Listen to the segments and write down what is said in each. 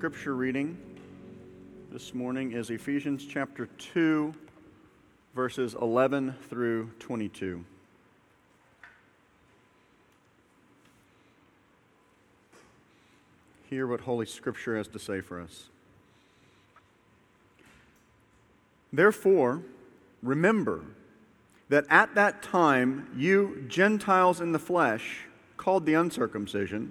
scripture reading this morning is Ephesians chapter 2, verses 11 through 22. Hear what Holy Scripture has to say for us. Therefore, remember that at that time you Gentiles in the flesh, called the uncircumcision,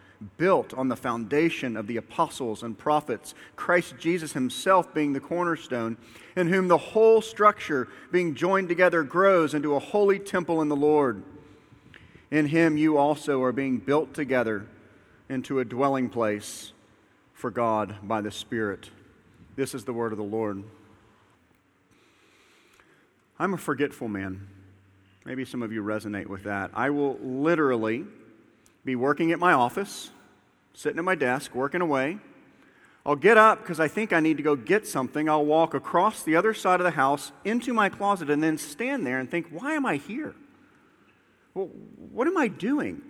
built on the foundation of the apostles and prophets, Christ Jesus himself being the cornerstone, in whom the whole structure, being joined together, grows into a holy temple in the Lord. In him you also are being built together into a dwelling place for God by the Spirit. This is the word of the Lord. I'm a forgetful man. Maybe some of you resonate with that. I will literally be working at my office, sitting at my desk, working away. I'll get up because I think I need to go get something. I'll walk across the other side of the house into my closet and then stand there and think, why am I here? Well, what am I doing?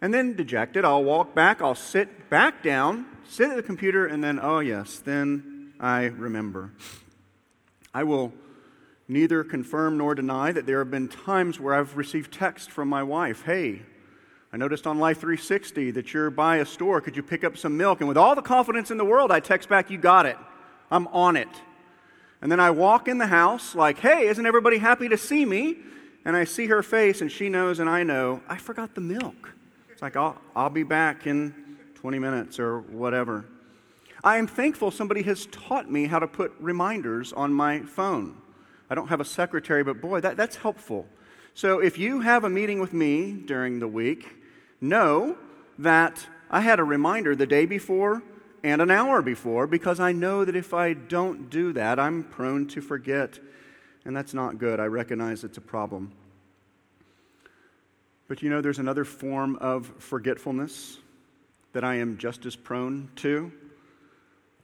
And then, dejected, I'll walk back, I'll sit back down, sit at the computer, and then, oh, yes, then I remember. I will neither confirm nor deny that there have been times where I've received text from my wife, hey, I noticed on Life 360 that you're by a store. Could you pick up some milk? And with all the confidence in the world, I text back, You got it. I'm on it. And then I walk in the house like, Hey, isn't everybody happy to see me? And I see her face, and she knows, and I know, I forgot the milk. It's like, I'll, I'll be back in 20 minutes or whatever. I am thankful somebody has taught me how to put reminders on my phone. I don't have a secretary, but boy, that, that's helpful. So if you have a meeting with me during the week, know that I had a reminder the day before and an hour before because I know that if I don't do that, I'm prone to forget. And that's not good. I recognize it's a problem. But you know, there's another form of forgetfulness that I am just as prone to.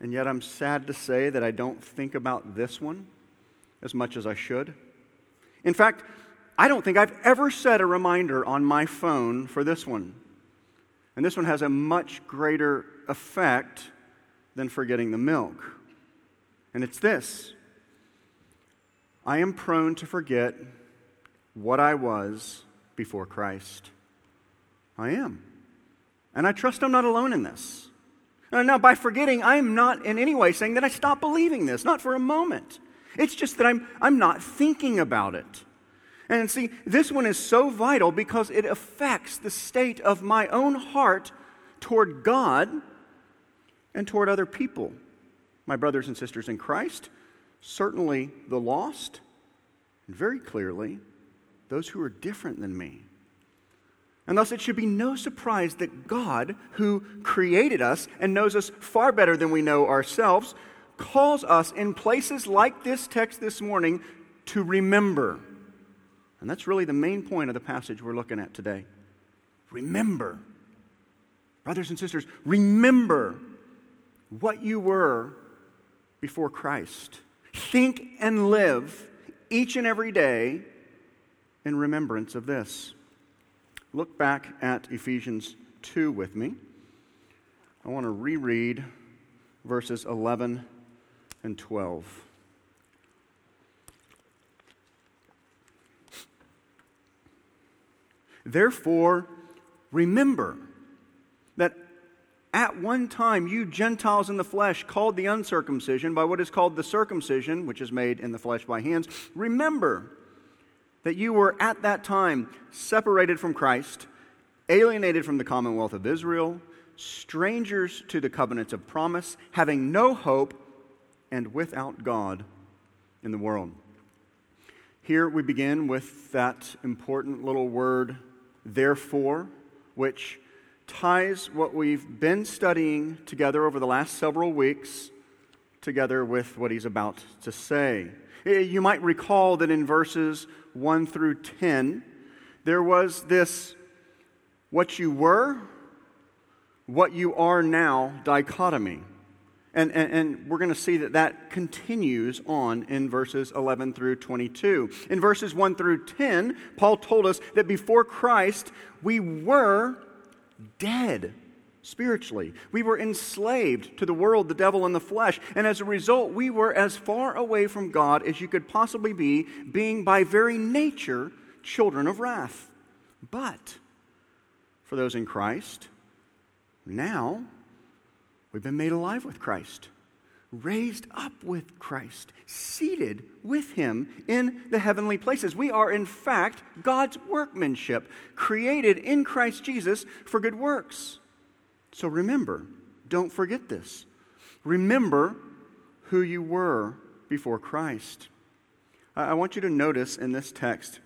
And yet I'm sad to say that I don't think about this one as much as I should. In fact, I don't think I've ever set a reminder on my phone for this one. And this one has a much greater effect than forgetting the milk. And it's this I am prone to forget what I was before Christ. I am. And I trust I'm not alone in this. Uh, now, by forgetting, I'm not in any way saying that I stop believing this, not for a moment. It's just that I'm, I'm not thinking about it. And see, this one is so vital because it affects the state of my own heart toward God and toward other people. My brothers and sisters in Christ, certainly the lost, and very clearly, those who are different than me. And thus, it should be no surprise that God, who created us and knows us far better than we know ourselves, calls us in places like this text this morning to remember and that's really the main point of the passage we're looking at today. Remember, brothers and sisters, remember what you were before Christ. Think and live each and every day in remembrance of this. Look back at Ephesians 2 with me. I want to reread verses 11 and 12. Therefore, remember that at one time you Gentiles in the flesh, called the uncircumcision by what is called the circumcision, which is made in the flesh by hands, remember that you were at that time separated from Christ, alienated from the commonwealth of Israel, strangers to the covenants of promise, having no hope, and without God in the world. Here we begin with that important little word, therefore, which ties what we've been studying together over the last several weeks together with what he's about to say. You might recall that in verses 1 through 10, there was this what you were, what you are now dichotomy. And, and, and, we're going to see that that continues on in verses 11 through 22. In verses 1 through 10, Paul told us that before Christ, we were dead spiritually. We were enslaved to the world, the devil, and the flesh. And as a result, we were as far away from God as you could possibly be, being by very nature children of wrath. But for those in Christ, now we've been made alive with Christ raised up with Christ, seated with him in the heavenly places. We are, in fact, God's workmanship, created in Christ Jesus for good works. So remember, don't forget this. Remember who you were before Christ. I want you to notice in this text,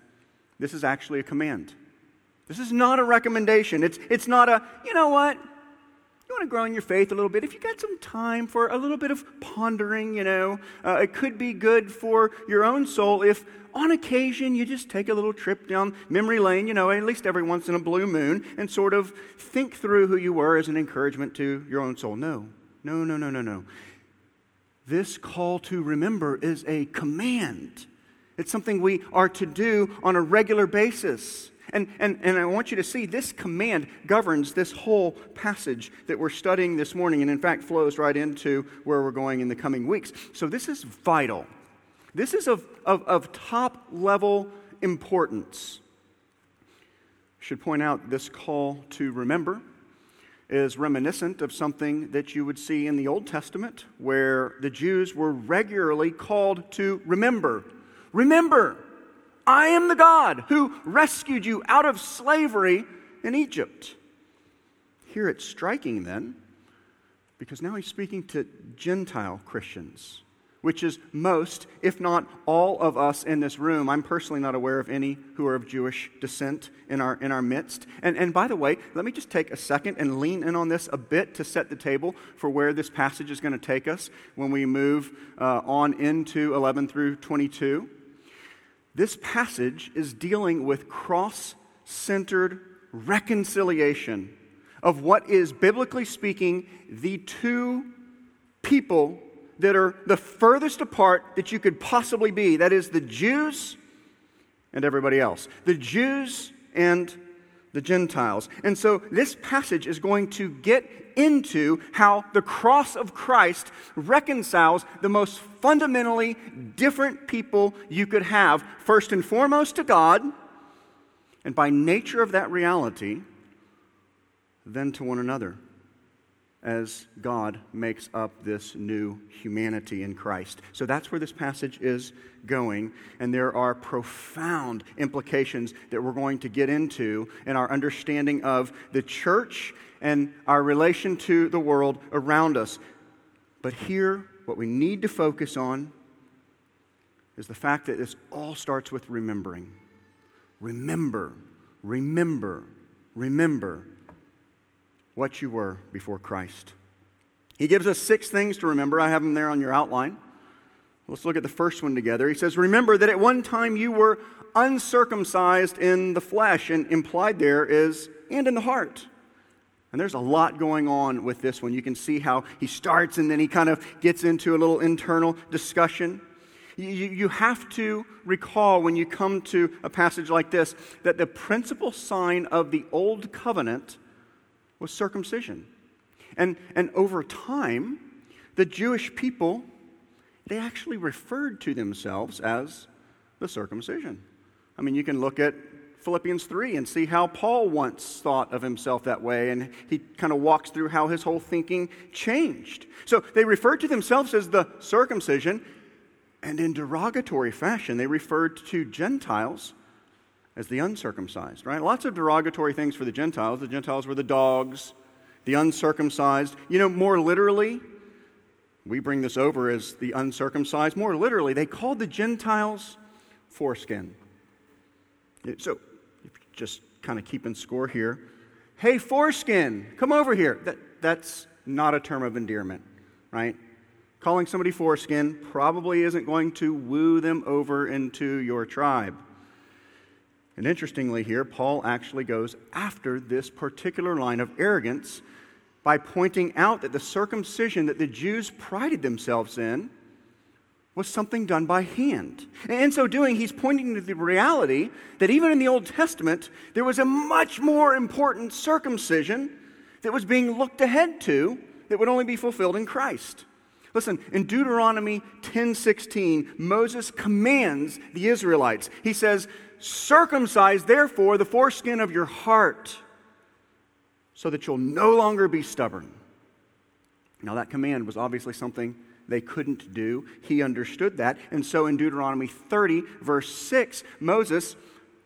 this is actually a command. This is not a recommendation. It's, it's not a, you know what, to grow in your faith a little bit, if you got some time for a little bit of pondering, you know, uh, it could be good for your own soul if on occasion you just take a little trip down memory lane, you know, at least every once in a blue moon, and sort of think through who you were as an encouragement to your own soul. No, no, no, no, no, no. This call to remember is a command. It's something we are to do on a regular basis. And, and, and I want you to see this command governs this whole passage that we're studying this morning, and in fact flows right into where we're going in the coming weeks. So this is vital. This is of, of, of top level importance. Should point out this call to remember is reminiscent of something that you would see in the Old Testament, where the Jews were regularly called to remember. Remember, I am the God who rescued you out of slavery in Egypt. Here it's striking then, because now he's speaking to Gentile Christians, which is most, if not all of us in this room. I'm personally not aware of any who are of Jewish descent in our, in our midst. And, and by the way, let me just take a second and lean in on this a bit to set the table for where this passage is going to take us when we move uh, on into 11 through 22. This passage is dealing with cross centered reconciliation of what is, biblically speaking, the two people that are the furthest apart that you could possibly be. That is, the Jews and everybody else. The Jews and the Gentiles. And so this passage is going to get into how the cross of Christ reconciles the most fundamentally different people you could have, first and foremost to God, and by nature of that reality, then to one another as God makes up this new humanity in Christ. So that's where this passage is going, and there are profound implications that we're going to get into in our understanding of the church and our relation to the world around us. But here, what we need to focus on is the fact that this all starts with remembering. Remember, remember, remember what you were before Christ. He gives us six things to remember. I have them there on your outline. Let's look at the first one together. He says, Remember that at one time you were uncircumcised in the flesh, and implied there is, and in the heart. And there's a lot going on with this one. You can see how he starts and then he kind of gets into a little internal discussion. You, you have to recall when you come to a passage like this that the principal sign of the old covenant was circumcision. And, and over time, the Jewish people, they actually referred to themselves as the circumcision. I mean, you can look at Philippians 3 and see how Paul once thought of himself that way, and he kind of walks through how his whole thinking changed. So they referred to themselves as the circumcision, and in derogatory fashion, they referred to Gentiles as the uncircumcised, right? Lots of derogatory things for the Gentiles. The Gentiles were the dogs, the uncircumcised. You know, more literally, we bring this over as the uncircumcised. More literally, they called the Gentiles foreskin. So, just kind of keeping score here. Hey, foreskin, come over here. That, that's not a term of endearment, right? Calling somebody foreskin probably isn't going to woo them over into your tribe. And interestingly, here, Paul actually goes after this particular line of arrogance by pointing out that the circumcision that the Jews prided themselves in was something done by hand. And in so doing, he's pointing to the reality that even in the Old Testament, there was a much more important circumcision that was being looked ahead to that would only be fulfilled in Christ. Listen, in Deuteronomy 10:16, Moses commands the Israelites. He says, "Circumcise therefore the foreskin of your heart, so that you'll no longer be stubborn." Now that command was obviously something they couldn't do. He understood that. And so in Deuteronomy 30, verse 6, Moses,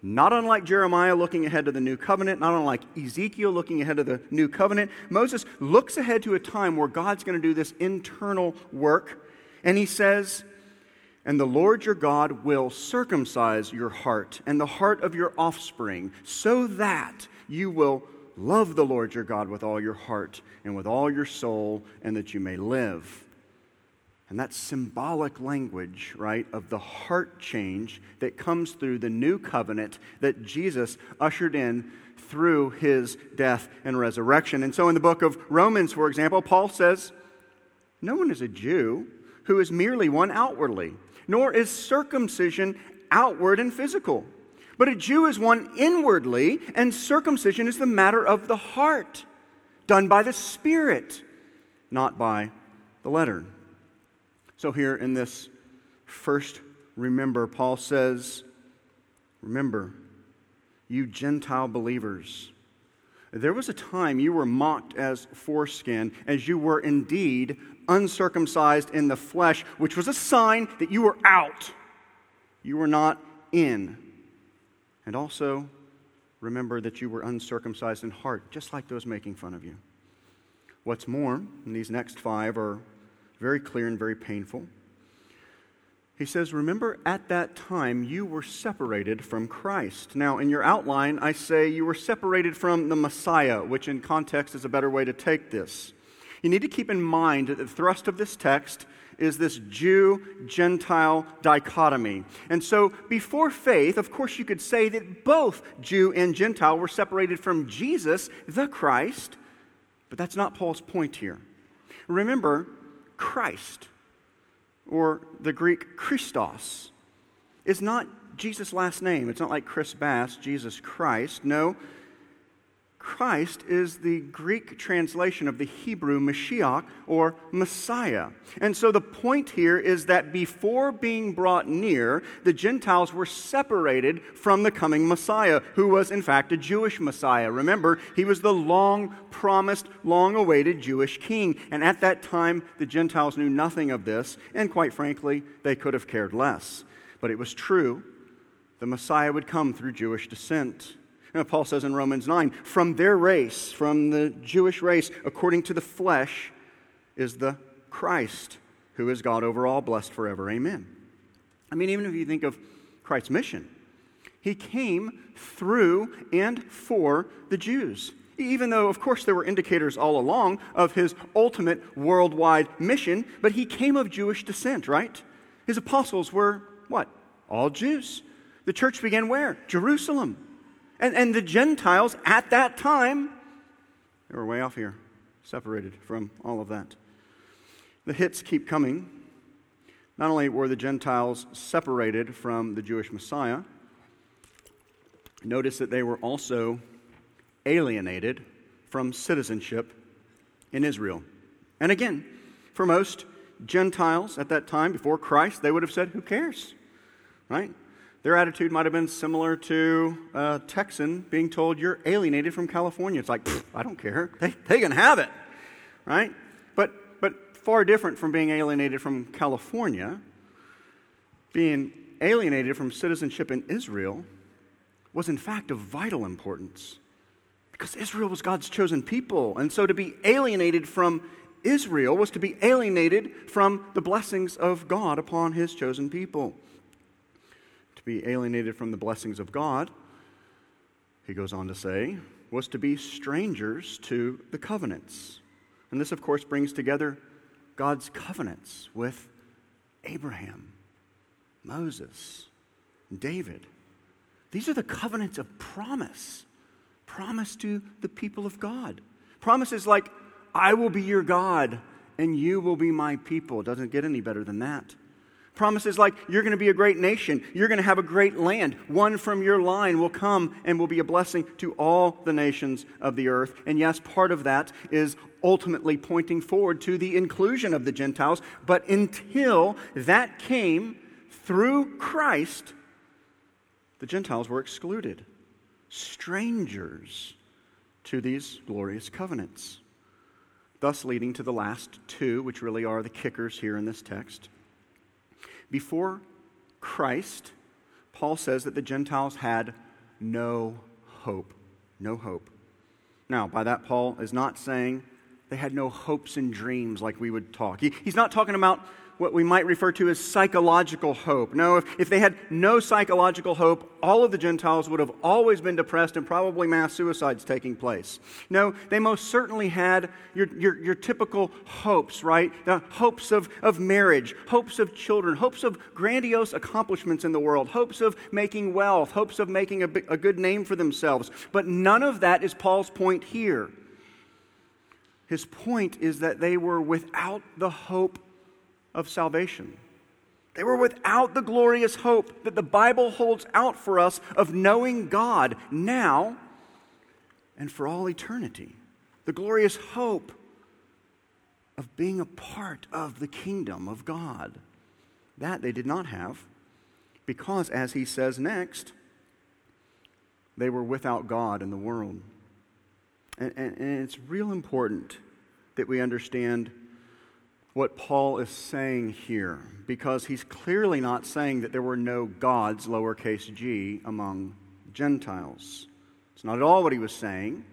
not unlike Jeremiah looking ahead to the new covenant, not unlike Ezekiel looking ahead to the new covenant, Moses looks ahead to a time where God's going to do this internal work. And he says, and the Lord your God will circumcise your heart and the heart of your offspring, so that you will love the Lord your God with all your heart and with all your soul, and that you may live. And that's symbolic language, right, of the heart change that comes through the new covenant that Jesus ushered in through his death and resurrection. And so in the book of Romans, for example, Paul says, No one is a Jew who is merely one outwardly, nor is circumcision outward and physical. But a Jew is one inwardly, and circumcision is the matter of the heart, done by the Spirit, not by the letter. So, here in this first remember, Paul says, Remember, you Gentile believers, there was a time you were mocked as foreskin, as you were indeed uncircumcised in the flesh, which was a sign that you were out. You were not in. And also, remember that you were uncircumcised in heart, just like those making fun of you. What's more, these next five are very clear and very painful. He says, Remember, at that time you were separated from Christ. Now, in your outline, I say you were separated from the Messiah, which in context is a better way to take this. You need to keep in mind that the thrust of this text is this Jew Gentile dichotomy. And so, before faith, of course, you could say that both Jew and Gentile were separated from Jesus, the Christ, but that's not Paul's point here. Remember, Christ, or the Greek Christos, is not Jesus' last name. It's not like Chris Bass, Jesus Christ. No, Christ is the Greek translation of the Hebrew Mashiach or Messiah. And so the point here is that before being brought near, the Gentiles were separated from the coming Messiah, who was in fact a Jewish Messiah. Remember, he was the long promised, long awaited Jewish king. And at that time, the Gentiles knew nothing of this, and quite frankly, they could have cared less. But it was true. The Messiah would come through Jewish descent. Paul says in Romans 9, from their race, from the Jewish race, according to the flesh, is the Christ, who is God over all, blessed forever. Amen. I mean, even if you think of Christ's mission, he came through and for the Jews. Even though, of course, there were indicators all along of his ultimate worldwide mission, but he came of Jewish descent, right? His apostles were what? All Jews. The church began where? Jerusalem. And, and the Gentiles at that time, they were way off here, separated from all of that. The hits keep coming. Not only were the Gentiles separated from the Jewish Messiah, notice that they were also alienated from citizenship in Israel. And again, for most Gentiles at that time, before Christ, they would have said, Who cares? Right? Their attitude might have been similar to a Texan being told, You're alienated from California. It's like, I don't care. They, they can have it. Right? But, but far different from being alienated from California, being alienated from citizenship in Israel was in fact of vital importance because Israel was God's chosen people. And so to be alienated from Israel was to be alienated from the blessings of God upon his chosen people. Be alienated from the blessings of God, he goes on to say, was to be strangers to the covenants. And this, of course, brings together God's covenants with Abraham, Moses, David. These are the covenants of promise, promise to the people of God. Promises like I will be your God and you will be my people. It doesn't get any better than that. Promises like you're going to be a great nation, you're going to have a great land. One from your line will come and will be a blessing to all the nations of the earth. And yes, part of that is ultimately pointing forward to the inclusion of the Gentiles. But until that came through Christ, the Gentiles were excluded, strangers to these glorious covenants thus leading to the last two, which really are the kickers here in this text. Before Christ, Paul says that the Gentiles had no hope. No hope. Now, by that, Paul is not saying they had no hopes and dreams like we would talk. He, he's not talking about what we might refer to as psychological hope. No, if, if they had no psychological hope, all of the Gentiles would have always been depressed and probably mass suicides taking place. No, they most certainly had your, your, your typical hopes, right? The hopes of, of marriage, hopes of children, hopes of grandiose accomplishments in the world, hopes of making wealth, hopes of making a, a good name for themselves. But none of that is Paul's point here. His point is that they were without the hope of salvation. They were without the glorious hope that the Bible holds out for us of knowing God now and for all eternity. The glorious hope of being a part of the kingdom of God. That they did not have because, as he says next, they were without God in the world. And, and, and it's real important that we understand what Paul is saying here because he's clearly not saying that there were no gods, lowercase g, among Gentiles. It's not at all what he was saying.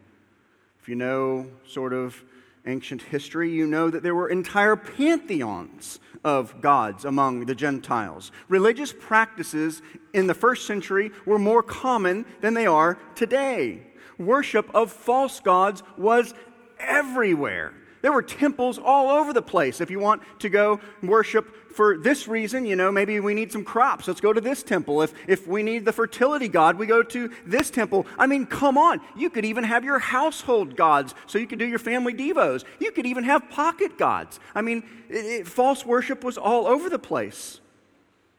If you know sort of ancient history, you know that there were entire pantheons of gods among the Gentiles. Religious practices in the first century were more common than they are today. Worship of false gods was everywhere. There were temples all over the place. If you want to go worship for this reason, you know, maybe we need some crops. Let's go to this temple. If, if we need the fertility god, we go to this temple. I mean, come on. You could even have your household gods so you could do your family devos. You could even have pocket gods. I mean, it, it, false worship was all over the place.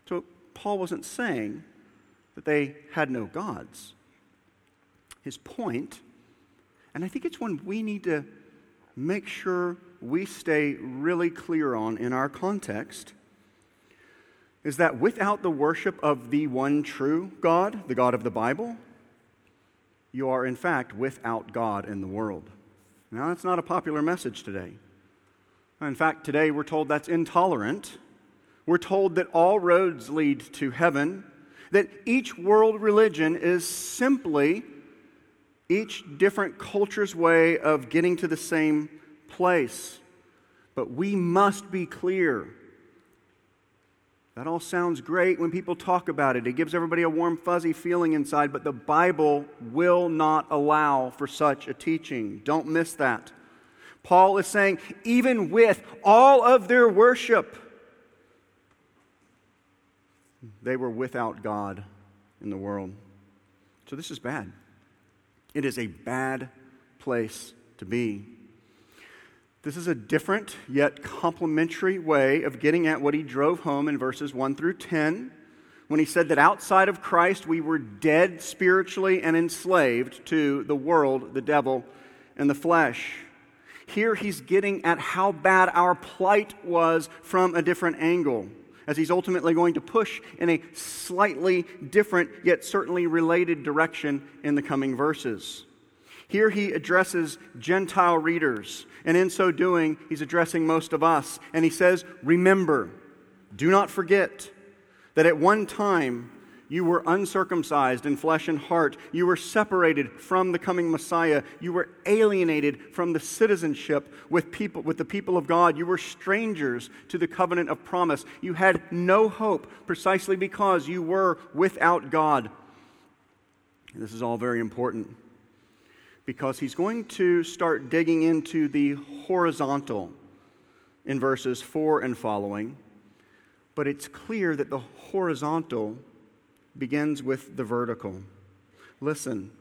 So Paul wasn't saying that they had no gods. His point, and I think it's one we need to make sure we stay really clear on in our context is that without the worship of the one true God, the God of the Bible, you are in fact without God in the world. Now, that's not a popular message today. In fact, today we're told that's intolerant. We're told that all roads lead to heaven, that each world religion is simply each different culture's way of getting to the same place. But we must be clear. That all sounds great when people talk about it. It gives everybody a warm, fuzzy feeling inside, but the Bible will not allow for such a teaching. Don't miss that. Paul is saying, even with all of their worship, they were without God in the world. So this is bad. It is a bad place to be. This is a different yet complementary way of getting at what he drove home in verses 1 through 10 when he said that outside of Christ we were dead spiritually and enslaved to the world, the devil, and the flesh. Here he's getting at how bad our plight was from a different angle, as he's ultimately going to push in a slightly different, yet certainly related direction in the coming verses. Here he addresses Gentile readers, and in so doing, he's addressing most of us. And he says, Remember, do not forget that at one time you were uncircumcised in flesh and heart. You were separated from the coming Messiah. You were alienated from the citizenship with, people, with the people of God. You were strangers to the covenant of promise. You had no hope precisely because you were without God. This is all very important because he's going to start digging into the horizontal in verses 4 and following. But it's clear that the horizontal begins with the vertical. Listen,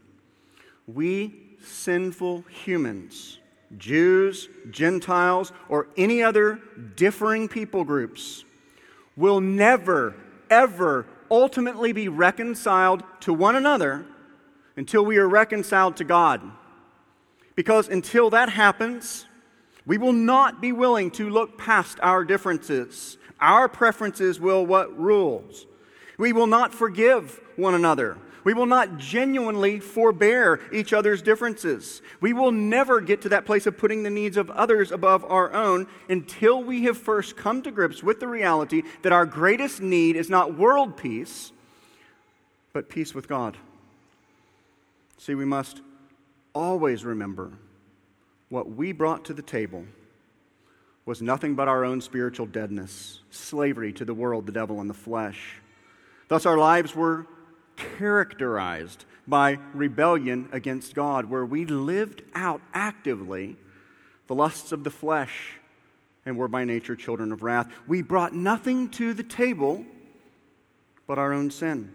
we sinful humans, Jews, Gentiles, or any other differing people groups, will never, ever ultimately be reconciled to one another until we are reconciled to God. Because until that happens, we will not be willing to look past our differences. Our preferences will what rules. We will not forgive one another. We will not genuinely forbear each other's differences. We will never get to that place of putting the needs of others above our own until we have first come to grips with the reality that our greatest need is not world peace, but peace with God. See, we must always remember what we brought to the table was nothing but our own spiritual deadness, slavery to the world, the devil, and the flesh. Thus, our lives were characterized by rebellion against God, where we lived out actively the lusts of the flesh and were by nature children of wrath. We brought nothing to the table but our own sin.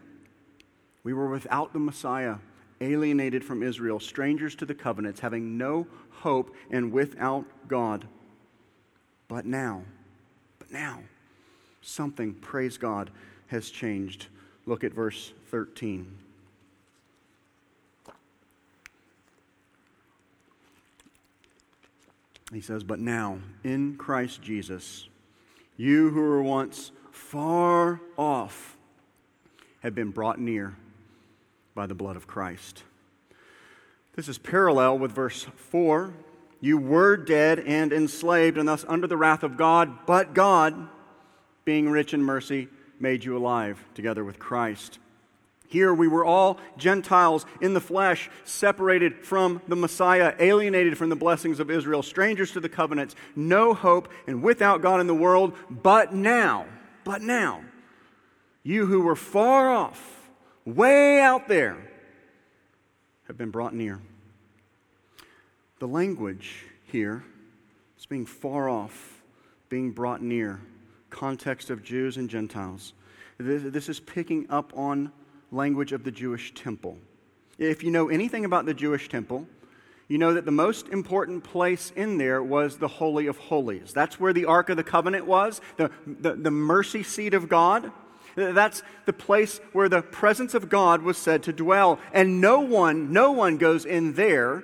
We were without the Messiah, alienated from Israel, strangers to the covenants, having no hope, and without God. But now, but now, something, praise God, has changed. Look at verse 13. He says, But now, in Christ Jesus, you who were once far off have been brought near by the blood of Christ. This is parallel with verse 4. You were dead and enslaved, and thus under the wrath of God, but God, being rich in mercy, made you alive together with Christ. Here we were all Gentiles in the flesh, separated from the Messiah, alienated from the blessings of Israel, strangers to the covenants, no hope, and without God in the world. But now, but now, you who were far off, way out there, have been brought near. The language here is being far off, being brought near context of Jews and Gentiles. This is picking up on language of the Jewish temple. If you know anything about the Jewish temple, you know that the most important place in there was the Holy of Holies. That's where the Ark of the Covenant was, the, the, the, mercy seat of God. That's the place where the presence of God was said to dwell. And no one, no one goes in there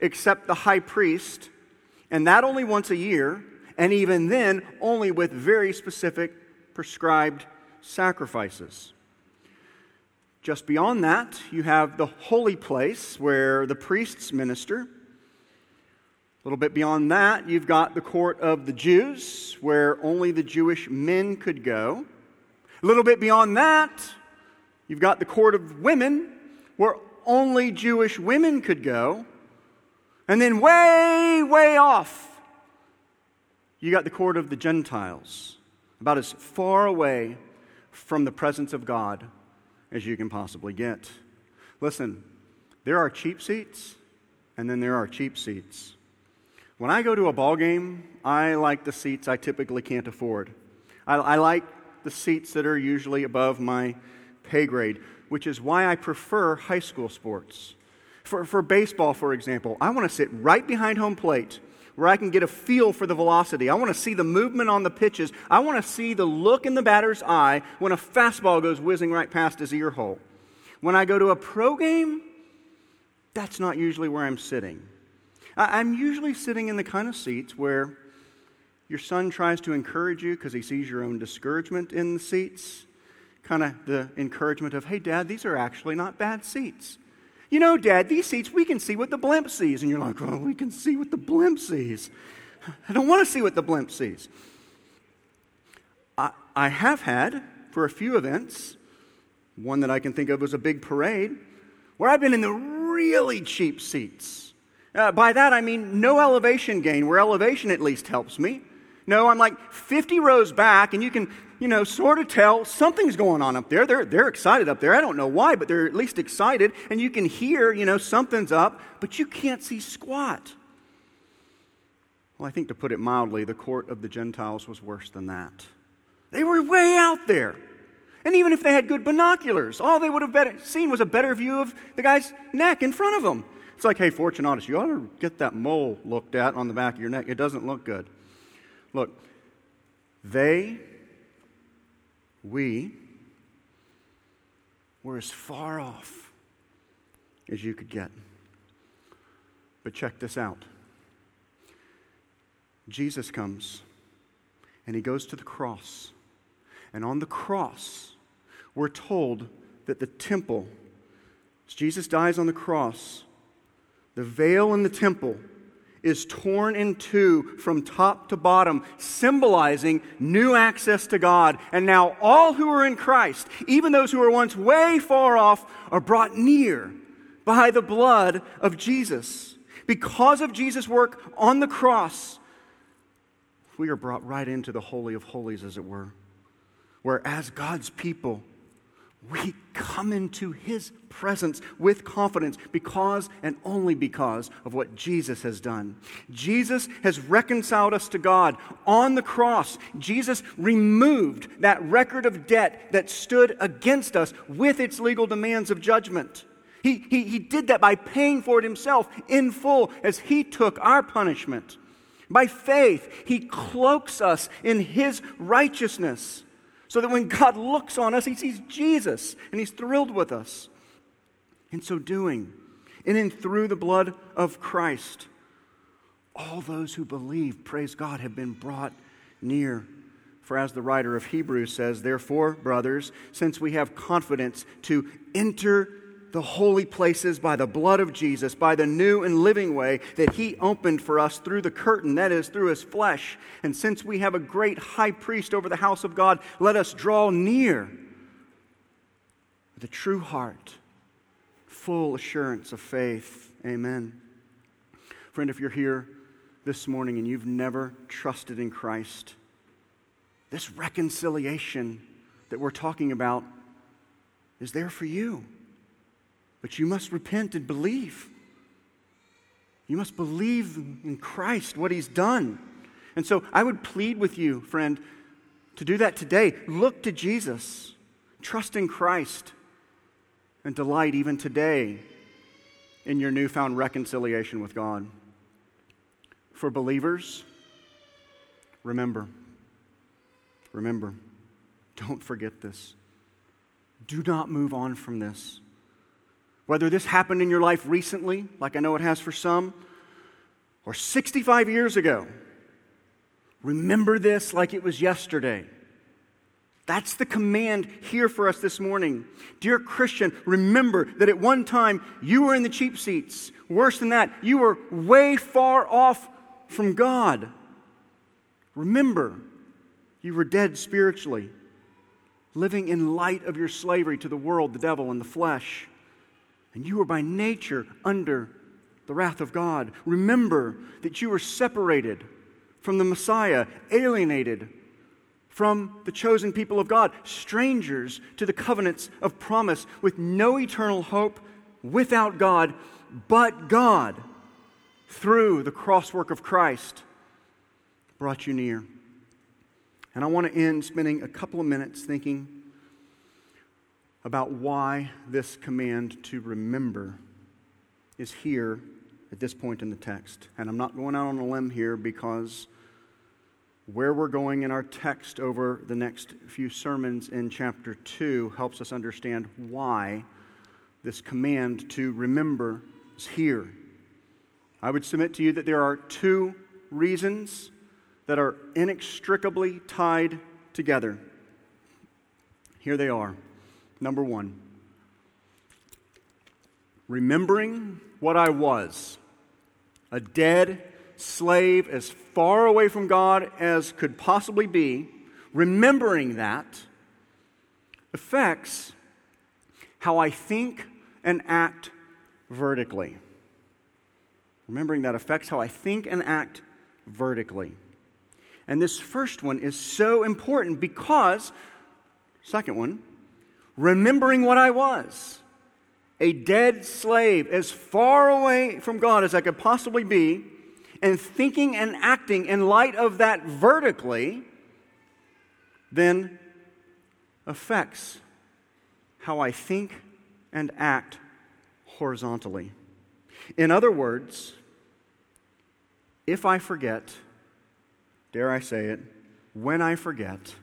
except the high priest, and that only once a year and even then, only with very specific prescribed sacrifices. Just beyond that, you have the holy place where the priests minister. A little bit beyond that, you've got the court of the Jews, where only the Jewish men could go. A little bit beyond that, you've got the court of women, where only Jewish women could go. And then, way, way off, you got the court of the Gentiles, about as far away from the presence of God as you can possibly get. Listen, there are cheap seats, and then there are cheap seats. When I go to a ball game, I like the seats I typically can't afford. I, I like the seats that are usually above my pay grade, which is why I prefer high school sports. For, for baseball, for example, I want to sit right behind home plate where I can get a feel for the velocity. I want to see the movement on the pitches. I want to see the look in the batter's eye when a fastball goes whizzing right past his ear hole. When I go to a pro game, that's not usually where I'm sitting. I'm usually sitting in the kind of seats where your son tries to encourage you because he sees your own discouragement in the seats. Kind of the encouragement of, hey, dad, these are actually not bad seats. You know, dad, these seats, we can see what the blimp sees. And you're like, oh, we can see what the blimp sees. I don't want to see what the blimp sees. I, I have had, for a few events, one that I can think of was a big parade, where I've been in the really cheap seats. Uh, by that I mean no elevation gain, where elevation at least helps me. No, I'm like 50 rows back, and you can, you know, sort of tell something's going on up there. They're, they're excited up there. I don't know why, but they're at least excited, and you can hear, you know, something's up, but you can't see squat. Well, I think to put it mildly, the court of the Gentiles was worse than that. They were way out there. And even if they had good binoculars, all they would have seen was a better view of the guy's neck in front of them. It's like, hey, Fortunatus, you ought to get that mole looked at on the back of your neck. It doesn't look good. Look, they, we, were as far off as you could get. But check this out Jesus comes and he goes to the cross. And on the cross, we're told that the temple, as Jesus dies on the cross, the veil in the temple is torn in two from top to bottom, symbolizing new access to God. And now all who are in Christ, even those who were once way far off, are brought near by the blood of Jesus. Because of Jesus' work on the cross, we are brought right into the Holy of Holies, as it were, where as God's people, we come into his presence with confidence because and only because of what Jesus has done. Jesus has reconciled us to God on the cross. Jesus removed that record of debt that stood against us with its legal demands of judgment. He, he, he did that by paying for it himself in full as he took our punishment. By faith, he cloaks us in his righteousness. So that when God looks on us, he sees Jesus and he's thrilled with us. In so doing, and in through the blood of Christ, all those who believe, praise God, have been brought near. For as the writer of Hebrews says, therefore, brothers, since we have confidence to enter the holy places by the blood of Jesus, by the new and living way that He opened for us through the curtain, that is, through His flesh. And since we have a great high priest over the house of God, let us draw near with a true heart, full assurance of faith. Amen. Friend, if you're here this morning and you've never trusted in Christ, this reconciliation that we're talking about is there for you. But you must repent and believe. You must believe in Christ, what He's done. And so I would plead with you, friend, to do that today. Look to Jesus, trust in Christ, and delight even today in your newfound reconciliation with God. For believers, remember, remember, don't forget this. Do not move on from this. Whether this happened in your life recently, like I know it has for some, or 65 years ago, remember this like it was yesterday. That's the command here for us this morning. Dear Christian, remember that at one time you were in the cheap seats. Worse than that, you were way far off from God. Remember, you were dead spiritually, living in light of your slavery to the world, the devil, and the flesh and you were by nature under the wrath of God. Remember that you were separated from the Messiah, alienated from the chosen people of God, strangers to the covenants of promise, with no eternal hope without God, but God, through the crosswork of Christ, brought you near. And I want to end spending a couple of minutes thinking about why this command to remember is here at this point in the text. And I'm not going out on a limb here because where we're going in our text over the next few sermons in chapter 2 helps us understand why this command to remember is here. I would submit to you that there are two reasons that are inextricably tied together. Here they are. Number one, remembering what I was a dead slave as far away from God as could possibly be, remembering that affects how I think and act vertically. Remembering that affects how I think and act vertically. And this first one is so important because, second one, remembering what I was a dead slave, as far away from God as I could possibly be, and thinking and acting in light of that vertically, then affects how I think and act horizontally. In other words, if I forget, dare I say it, when I forget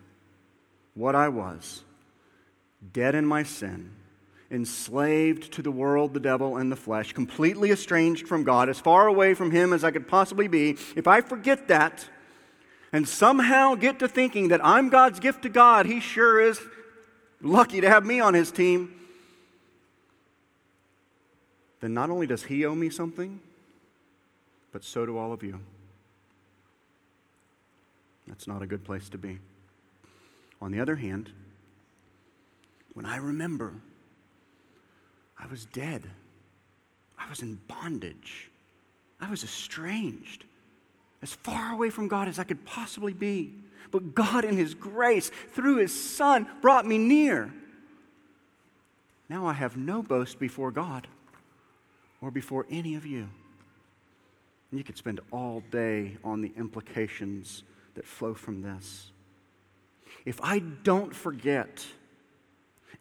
what I was, dead in my sin, enslaved to the world, the devil, and the flesh, completely estranged from God, as far away from Him as I could possibly be, if I forget that and somehow get to thinking that I'm God's gift to God, He sure is lucky to have me on His team, then not only does He owe me something, but so do all of you. That's not a good place to be. On the other hand, when I remember I was dead. I was in bondage. I was estranged, as far away from God as I could possibly be. But God, in His grace, through His Son, brought me near. Now I have no boast before God or before any of you. And you could spend all day on the implications that flow from this. If I don't forget,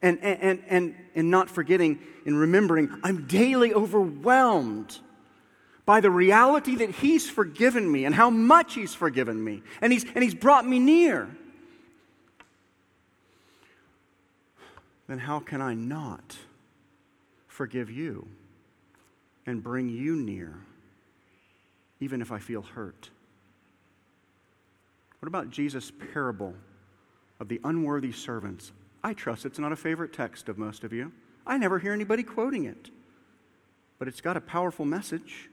and, and, and, and not forgetting and remembering, I'm daily overwhelmed by the reality that He's forgiven me and how much He's forgiven me, and He's, and he's brought me near. Then how can I not forgive you and bring you near, even if I feel hurt? What about Jesus' parable of the unworthy servants? I trust it's not a favorite text of most of you. I never hear anybody quoting it, but it's got a powerful message.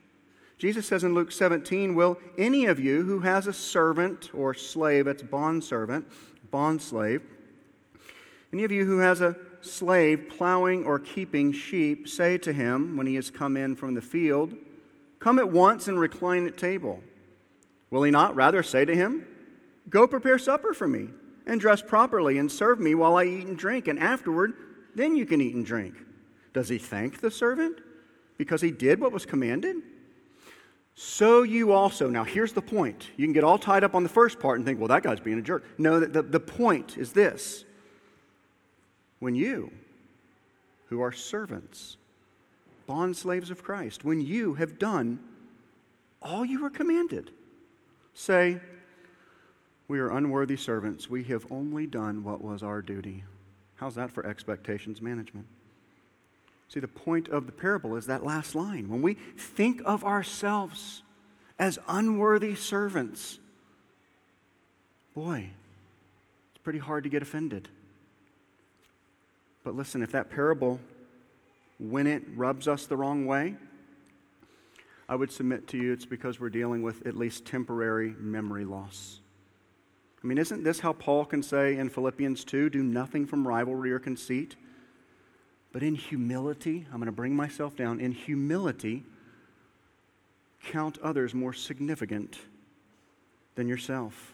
Jesus says in Luke 17, Will any of you who has a servant or slave, that's bond servant, bond slave, any of you who has a slave plowing or keeping sheep, say to him when he has come in from the field, Come at once and recline at table? Will he not rather say to him, Go prepare supper for me? And dress properly and serve me while I eat and drink, and afterward, then you can eat and drink. Does he thank the servant because he did what was commanded? So you also, now here's the point. You can get all tied up on the first part and think, well, that guy's being a jerk. No, the, the point is this. When you, who are servants, bond slaves of Christ, when you have done all you were commanded, say, we are unworthy servants. We have only done what was our duty. How's that for expectations management? See, the point of the parable is that last line. When we think of ourselves as unworthy servants, boy, it's pretty hard to get offended. But listen, if that parable, when it rubs us the wrong way, I would submit to you it's because we're dealing with at least temporary memory loss. I mean, isn't this how Paul can say in Philippians 2 do nothing from rivalry or conceit? But in humility, I'm going to bring myself down. In humility, count others more significant than yourself.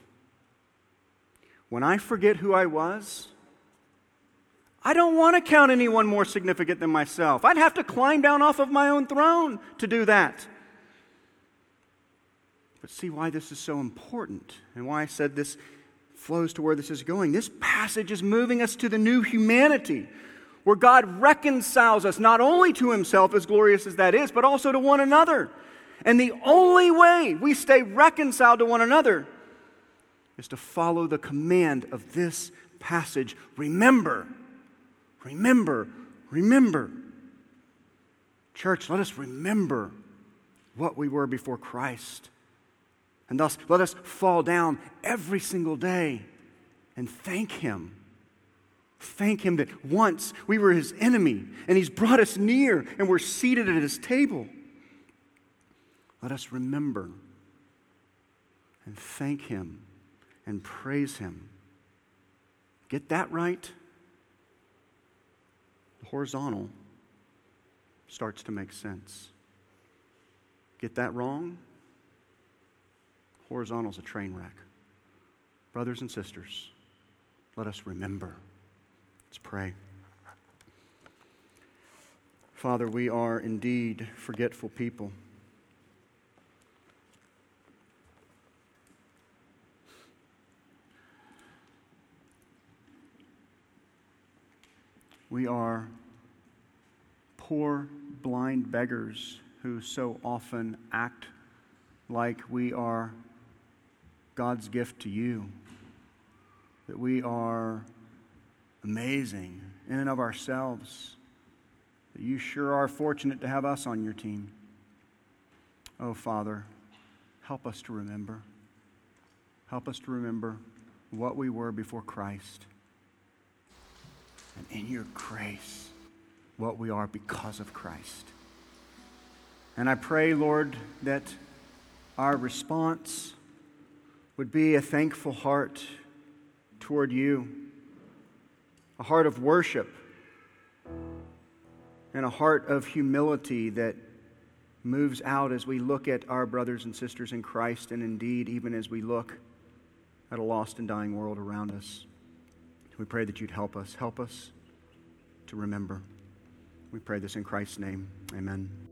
When I forget who I was, I don't want to count anyone more significant than myself. I'd have to climb down off of my own throne to do that. But see why this is so important and why I said this flows to where this is going. This passage is moving us to the new humanity where God reconciles us not only to himself, as glorious as that is, but also to one another. And the only way we stay reconciled to one another is to follow the command of this passage remember, remember, remember. Church, let us remember what we were before Christ. And thus, let us fall down every single day and thank Him. Thank Him that once we were His enemy and He's brought us near and we're seated at His table. Let us remember and thank Him and praise Him. Get that right? The horizontal starts to make sense. Get that wrong? Horizontal's a train wreck. Brothers and sisters, let us remember. Let's pray. Father, we are indeed forgetful people. We are poor, blind beggars who so often act like we are God's gift to you, that we are amazing in and of ourselves, that you sure are fortunate to have us on your team. Oh, Father, help us to remember. Help us to remember what we were before Christ. And in your grace, what we are because of Christ. And I pray, Lord, that our response would be a thankful heart toward you, a heart of worship, and a heart of humility that moves out as we look at our brothers and sisters in Christ, and indeed, even as we look at a lost and dying world around us. We pray that you'd help us. Help us to remember. We pray this in Christ's name. Amen.